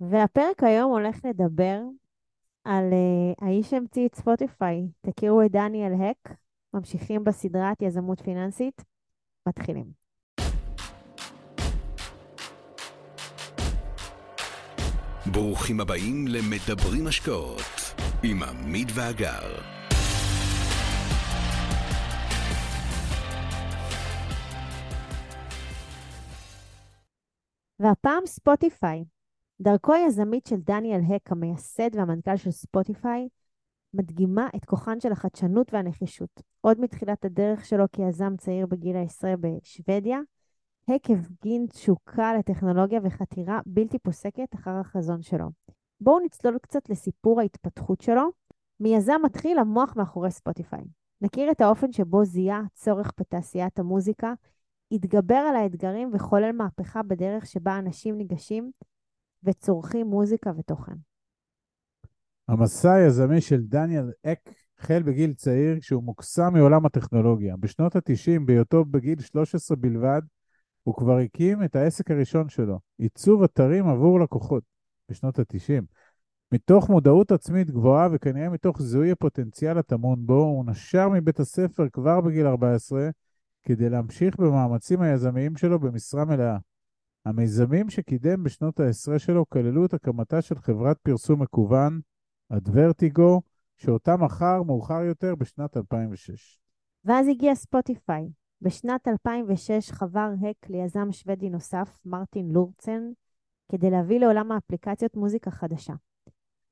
והפרק היום הולך לדבר על uh, האיש שהמציא את ספוטיפיי. תכירו את דניאל הק, ממשיכים בסדרת יזמות פיננסית, מתחילים. ברוכים הבאים למדברים השקעות עם עמית ואגר. והפעם ספוטיפיי. דרכו היזמית של דניאל אק, המייסד והמנכ"ל של ספוטיפיי, מדגימה את כוחן של החדשנות והנחישות. עוד מתחילת הדרך שלו כיזם צעיר בגיל העשרה בשוודיה, אק הפגין תשוקה לטכנולוגיה וחתירה בלתי פוסקת אחר החזון שלו. בואו נצלול קצת לסיפור ההתפתחות שלו. מיזם מתחיל המוח מאחורי ספוטיפיי. נכיר את האופן שבו זיהה צורך בתעשיית המוזיקה, התגבר על האתגרים וחולל מהפכה בדרך שבה אנשים ניגשים וצורכים מוזיקה ותוכן. המסע היזמי של דניאל אק החל בגיל צעיר כשהוא מוקסם מעולם הטכנולוגיה. בשנות ה-90, בהיותו בגיל 13 בלבד, הוא כבר הקים את העסק הראשון שלו, עיצוב אתרים עבור לקוחות, בשנות ה-90. מתוך מודעות עצמית גבוהה וכנראה מתוך זיהוי הפוטנציאל הטמון בו, הוא נשר מבית הספר כבר בגיל 14 כדי להמשיך במאמצים היזמיים שלו במשרה מלאה. המיזמים שקידם בשנות העשרה שלו כללו את הקמתה של חברת פרסום מקוון, אדוורטיגו, שאותה מכר מאוחר יותר בשנת 2006. ואז הגיע ספוטיפיי. בשנת 2006 חבר הק ליזם שוודי נוסף, מרטין לורצן, כדי להביא לעולם האפליקציות מוזיקה חדשה.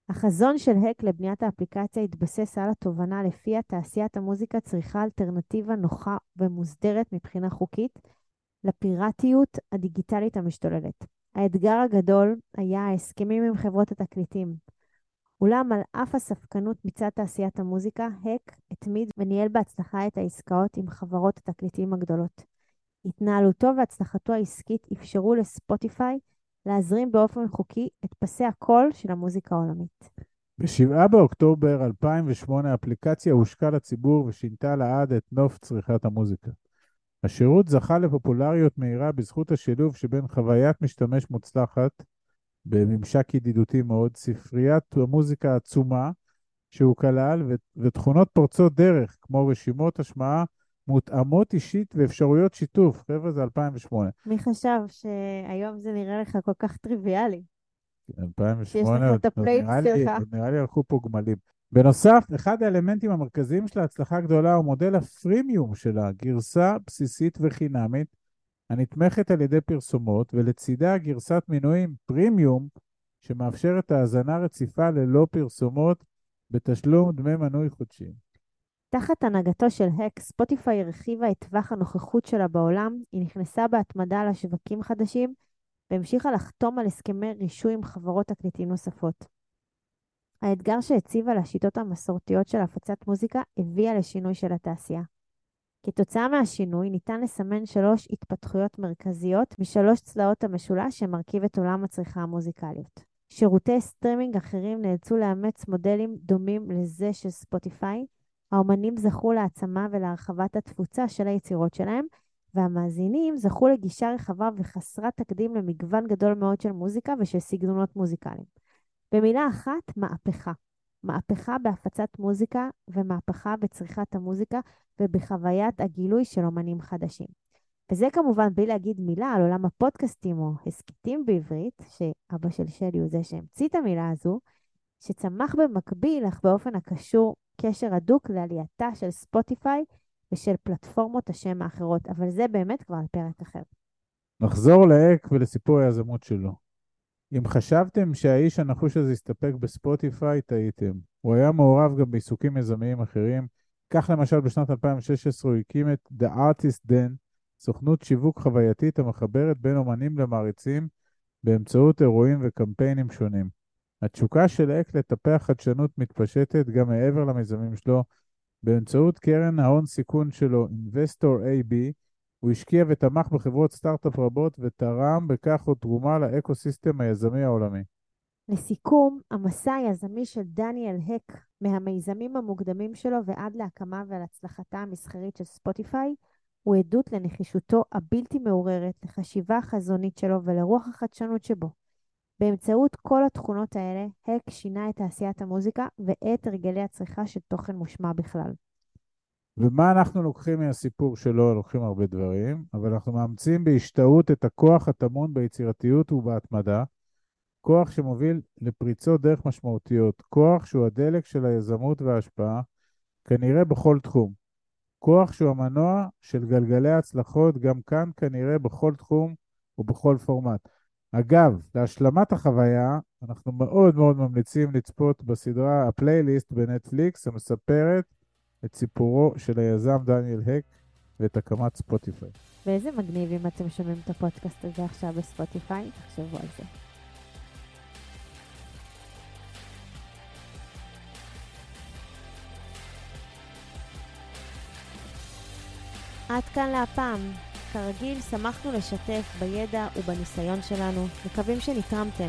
החזון של הק לבניית האפליקציה התבסס על התובנה לפיה תעשיית המוזיקה צריכה אלטרנטיבה נוחה ומוסדרת מבחינה חוקית לפיראטיות הדיגיטלית המשתוללת. האתגר הגדול היה ההסכמים עם חברות התקליטים. אולם על אף הספקנות מצד תעשיית המוזיקה, הק התמיד וניהל בהצלחה את העסקאות עם חברות התקליטים הגדולות. התנהלותו והצלחתו העסקית אפשרו לספוטיפיי להזרים באופן חוקי את פסי הקול של המוזיקה העולמית. ב-7 באוקטובר 2008 האפליקציה הושקה לציבור ושינתה לעד את נוף צריכת המוזיקה. השירות זכה לפופולריות מהירה בזכות השילוב שבין חוויית משתמש מוצלחת בממשק ידידותי מאוד, ספריית המוזיקה עצומה שהוא כלל ו- ותכונות פורצות דרך כמו רשימות השמעה מותאמות אישית ואפשרויות שיתוף. חבר'ה, זה 2008. מי חשב שהיום זה נראה לך כל כך טריוויאלי? 2008, שיש לך את הפלייט נראה לי- שלך. נראה לי הלכו פה גמלים. בנוסף, אחד האלמנטים המרכזיים של ההצלחה הגדולה הוא מודל ה freemium שלה, גרסה בסיסית וחינמית הנתמכת על ידי פרסומות, ולצידה גרסת מנויים פרימיום שמאפשרת האזנה רציפה ללא פרסומות בתשלום דמי מנוי חודשי. תחת הנהגתו של הק, ספוטיפיי הרחיבה את טווח הנוכחות שלה בעולם, היא נכנסה בהתמדה לשווקים חדשים, והמשיכה לחתום על הסכמי רישוי עם חברות תקליטים נוספות. האתגר שהציבה לשיטות המסורתיות של הפצת מוזיקה הביאה לשינוי של התעשייה. כתוצאה מהשינוי ניתן לסמן שלוש התפתחויות מרכזיות משלוש צלעות המשולש שמרכיב את עולם הצריכה המוזיקליות. שירותי סטרימינג אחרים נאלצו לאמץ מודלים דומים לזה של ספוטיפיי, האומנים זכו להעצמה ולהרחבת התפוצה של היצירות שלהם, והמאזינים זכו לגישה רחבה וחסרת תקדים למגוון גדול מאוד של מוזיקה ושל סגנונות מוזיקליים. במילה אחת, מהפכה. מהפכה בהפצת מוזיקה ומהפכה בצריכת המוזיקה ובחוויית הגילוי של אומנים חדשים. וזה כמובן בלי להגיד מילה על עולם הפודקאסטים או הסכתים בעברית, שאבא של שלי הוא זה שהמציא את המילה הזו, שצמח במקביל, אך באופן הקשור קשר הדוק לעלייתה של ספוטיפיי ושל פלטפורמות השם האחרות, אבל זה באמת כבר על פרק אחר. נחזור לאק ולסיפור היזמות שלו. אם חשבתם שהאיש הנחוש הזה הסתפק בספוטיפיי, טעיתם. הוא היה מעורב גם בעיסוקים יזמיים אחרים. כך למשל בשנת 2016 הוא הקים את The Artist Den, סוכנות שיווק חווייתית המחברת בין אומנים למעריצים באמצעות אירועים וקמפיינים שונים. התשוקה של אק לטפח חדשנות מתפשטת גם מעבר למיזמים שלו. באמצעות קרן ההון סיכון שלו, Investor AB, הוא השקיע ותמך בחברות סטארט-אפ רבות ותרם בכך עוד תרומה לאקו-סיסטם היזמי העולמי. לסיכום, המסע היזמי של דניאל אק מהמיזמים המוקדמים שלו ועד להקמה ולהצלחתה המסחרית של ספוטיפיי, הוא עדות לנחישותו הבלתי מעורערת, לחשיבה החזונית שלו ולרוח החדשנות שבו. באמצעות כל התכונות האלה, אק שינה את תעשיית המוזיקה ואת הרגלי הצריכה של תוכן מושמע בכלל. ומה אנחנו לוקחים מהסיפור שלו? לוקחים הרבה דברים, אבל אנחנו מאמצים בהשתאות את הכוח הטמון ביצירתיות ובהתמדה, כוח שמוביל לפריצות דרך משמעותיות, כוח שהוא הדלק של היזמות וההשפעה, כנראה בכל תחום. כוח שהוא המנוע של גלגלי ההצלחות, גם כאן כנראה בכל תחום ובכל פורמט. אגב, להשלמת החוויה, אנחנו מאוד מאוד ממליצים לצפות בסדרה הפלייליסט בנטפליקס המספרת את סיפורו של היזם דניאל הק ואת הקמת ספוטיפיי. ואיזה מגניב אם אתם שומעים את הפודקאסט הזה עכשיו בספוטיפיי, תחשבו על זה. עד כאן להפעם. כרגיל, שמחנו לשתף בידע ובניסיון שלנו, מקווים שנתרמתם.